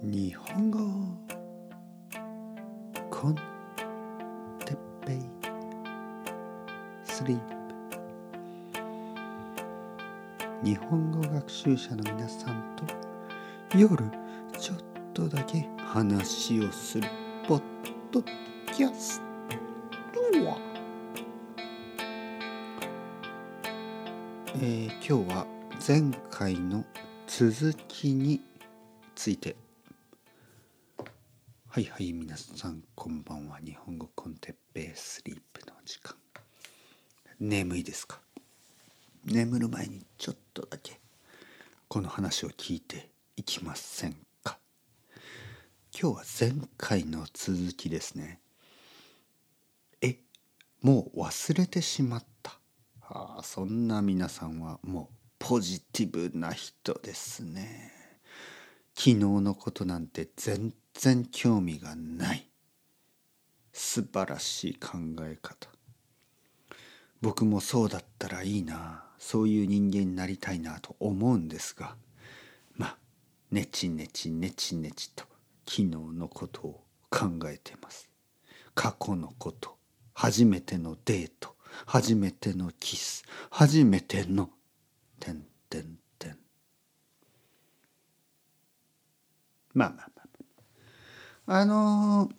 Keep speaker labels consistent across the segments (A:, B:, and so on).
A: 日本語コンテッペイスリープ日本語学習者の皆さんと夜ちょっとだけ話をするポッドキャストはえー、今日は前回の続きについてはいはい皆さんこんばんは。日本語コンテッペイスリープの時間。眠いですか？眠る前にちょっとだけ。この話を聞いていきませんか？今日は前回の続きですね。えもう忘れてしまった？あそんな皆さんはもうポジティブな人ですね。昨日のことなんて全然興味がない。素晴らしい考え方。僕もそうだったらいいな。そういう人間になりたいなと思うんですが。まあねちねちねちねちと昨日のことを考えてます。過去のこと。初めてのデート。初めてのキス。初めてのてんてんまあまあまあ。あの、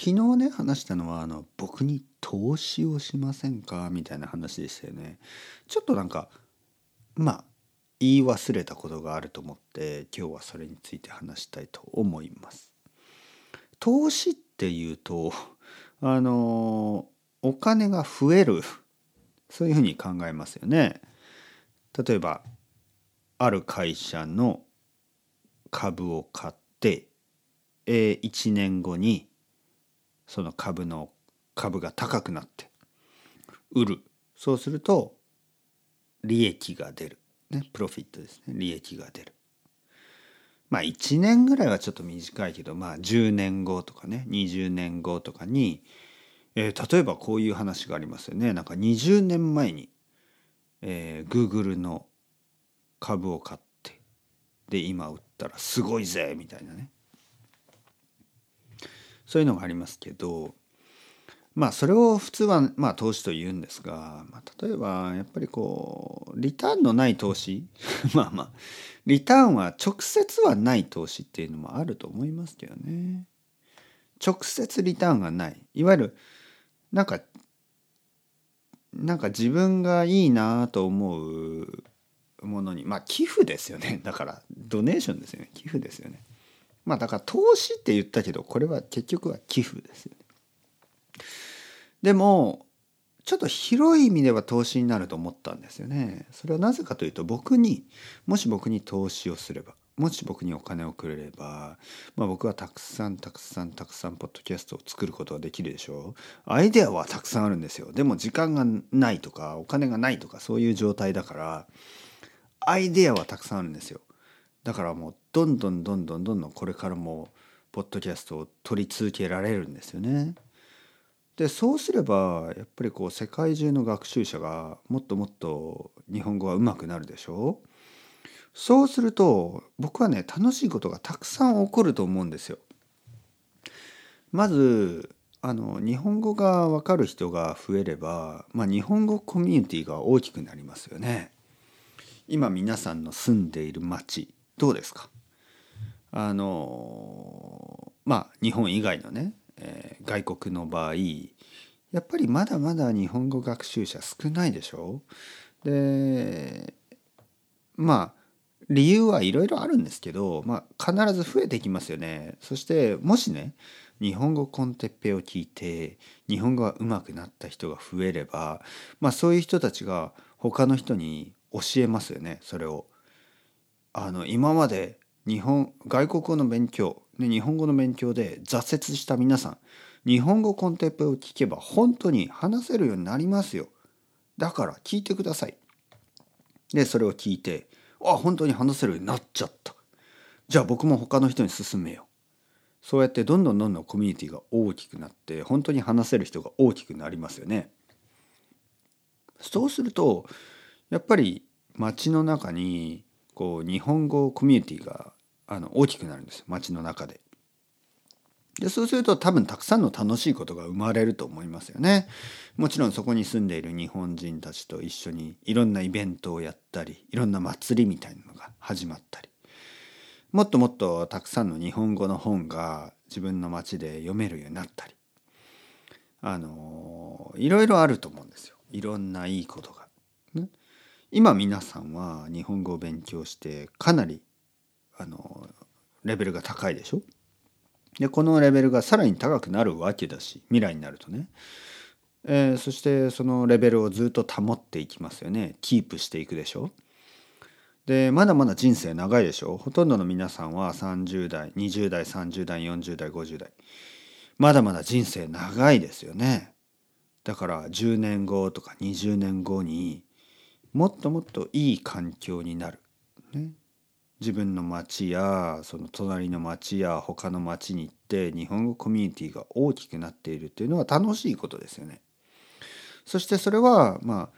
A: 昨日ね話したのはあの僕に投資をしませんか？みたいな話でしたよね。ちょっとなんかまあ言い忘れたことがあると思って今日はそれについて話したいと思います。投資っていうとあのお金が増えるそういうふうに考えますよね。例えばある会社の株を買って、えー、1年後にその株の株が高くなって売る。そうすると利益が出る、ね、プロフィットですね。利益が出る。まあ1年ぐらいはちょっと短いけどまあ10年後とかね20年後とかに、えー、例えばこういう話がありますよね。なんか20年前に、えー、Google の株を買ってで今売ったらすごいぜみたいなね。そういうのがありますけどまあそれを普通はまあ投資と言うんですが、まあ、例えばやっぱりこうリターンのない投資 まあまあリターンは直接はない投資っていうのもあると思いますけどね。直接リターンがない。いわゆるなんかなんか自分がいいなと思うものに。まあ寄付ですよね。だからドネーションですよね。寄付ですよね。まあだから投資って言ったけどこれは結局は寄付ですよね。でもちょっと広い意味では投資になると思ったんですよね。それはなぜかというと僕にもし僕に投資をすればもし僕にお金をくれれば、まあ、僕はたくさんたくさんたくさんポッドキャストを作ることができるでしょう。アイデアはたくさんあるんですよ。でも時間がないとかお金がないとかそういう状態だからアイデアはたくさんあるんですよだからもうどんどんどんどんどんどんこれからもポッドキャストを取り続けられるんですよね。でそうすればやっぱりこう世界中の学習者がもっともっと日本語は上手くなるでしょ？うそうすると僕はね楽しいことがたくさん起こると思うんですよ。まずあの日本語が分かる人が増えれば、まあ、日本語コミュニティが大きくなりますよね。今皆さんの住んでいる町どうですか？あのまあ日本以外のね、えー、外国の場合やっぱりまだまだ日本語学習者少ないでしょ？でまあ理由はいろいろあるんですけど、まあ、必ず増えていきますよね。そしてもしね日本語コンテッペを聞いて日本語が上手くなった人が増えれば、まあ、そういう人たちが他の人に教えますよねそれを。あの今まで日本外国語の勉強、ね、日本語の勉強で挫折した皆さん日本語コンテッペを聞けば本当に話せるようになりますよ。だから聞いてください。でそれを聞いてあ本当に話せるようになっちゃった。じゃあ僕も他の人に勧めよう。そうやってどんどんどんどんコミュニティが大きくなって本当に話せる人が大きくなりますよね。そうするとやっぱり街の中にこう日本語コミュニティがあの大きくなるんです街の中で。でそうすると多分たくさんの楽しいことが生まれると思いますよね。もちろんそこに住んでいる日本人たちと一緒にいろんなイベントをやったりいろんな祭りみたいなのが始まったりもっともっとたくさんの日本語の本が自分の街で読めるようになったりあのいろいろあると思うんですよいろんないいことが。今皆さんは日本語を勉強してかなりあのレベルが高いでしょ？でこのレベルがさらに高くなるわけだし未来になるとね、えー、そしてそのレベルをずっと保っていきますよね。キープしていくでしょ？でまだまだ人生長いでしょ？ほとんどの皆さんは30代20代30代40代50代。まだまだ人生長いですよね。だから10年後とか20年後にもっともっといい環境になる、ね、自分の町やその隣の町や他の町に行って日本語コミュニティが大きくなっているっていうのは楽しいことですよね。そしてそれはま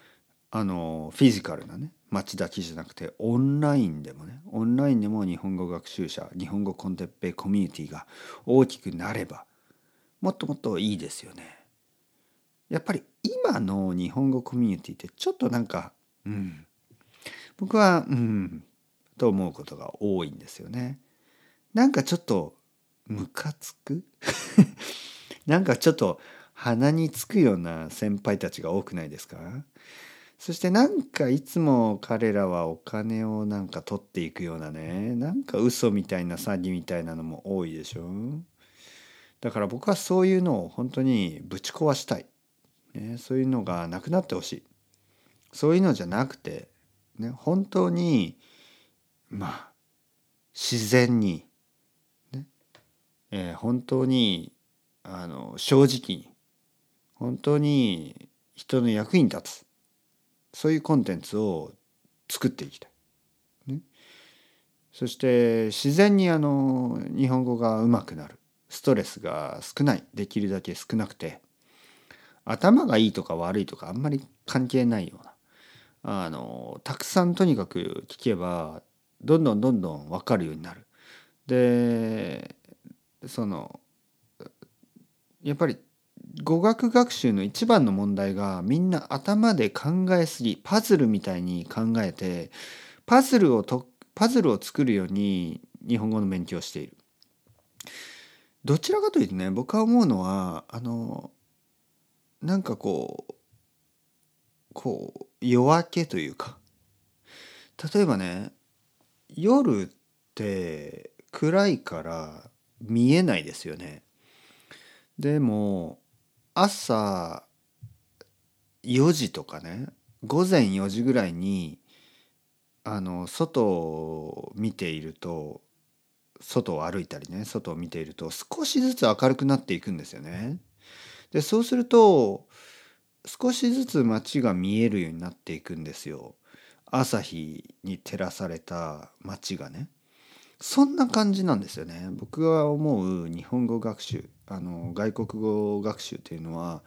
A: ああのフィジカルなね町だけじゃなくてオンラインでもねオンラインでも日本語学習者日本語コンテッペイコミュニティが大きくなればもっともっといいですよね。やっぱり今の日本語コミュニティってちょっとなんかうん。僕はうんと思うことが多いんですよね。なんかちょっとムカつく？なんかちょっと鼻につくような先輩たちが多くないですか？そしてなんかいつも彼らはお金をなんか取っていくようなねなんか嘘みたいな詐欺みたいなのも多いでしょ？だから僕はそういうのを本当にぶち壊したい、ね、そういうのがなくなってほしい。そういうのじゃなくて、ね、本当にまあ自然に、ねえー、本当にあの正直に本当に人の役に立つそういうコンテンツを作っていきたい。ね、そして自然にあの日本語がうまくなるストレスが少ないできるだけ少なくて頭がいいとか悪いとかあんまり関係ないようなあのたくさんとにかく聞けばどんどんどんどん分かるようになる。でそのやっぱり語学学習の一番の問題がみんな頭で考えすぎパズルみたいに考えてパズルをとパズルを作るように日本語の勉強をしている。どちらかというとね僕は思うのはあのなんかこうこう夜明けというか例えばね夜って暗いから見えないですよね。でも朝4時とかね午前4時ぐらいにあの外を見ていると外を歩いたりね外を見ていると少しずつ明るくなっていくんですよね。でそうすると少しずつ街が見えるようになっていくんですよ。朝日に照らされた街がね。そんな感じなんですよね。僕が思う日本語学習あの外国語学習っていうのは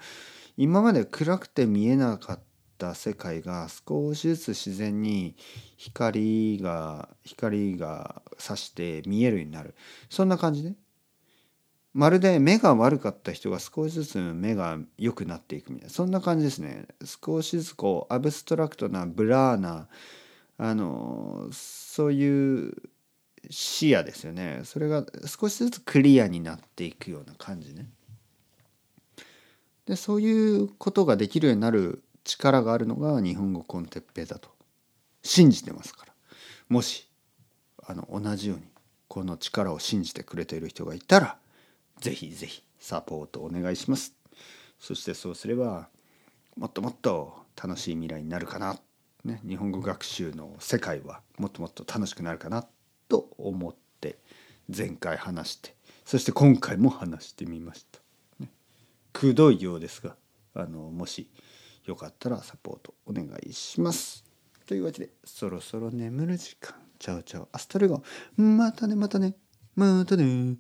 A: 今まで暗くて見えなかった世界が少しずつ自然に光が光が差して見えるようになる。そんな感じね。まるで目が悪かった人が少しずつ目が良くなっていくみたいな。そんな感じですね。少しずつこうアブストラクトなブラーなあのそういう視野ですよね。それが少しずつクリアになっていくような感じね。でそういうことができるようになる力があるのが日本語コンテッペだと。信じてますから。もしあの同じようにこの力を信じてくれている人がいたらぜひぜひサポートお願いします。そしてそうすればもっともっと楽しい未来になるかな、ね、日本語学習の世界はもっともっと楽しくなるかなと思って前回話してそして今回も話してみました。ね、くどいようですがあのもしよかったらサポートお願いします。というわけでそろそろ眠る時間。チャオチャオアストレゴまたねまたねまたね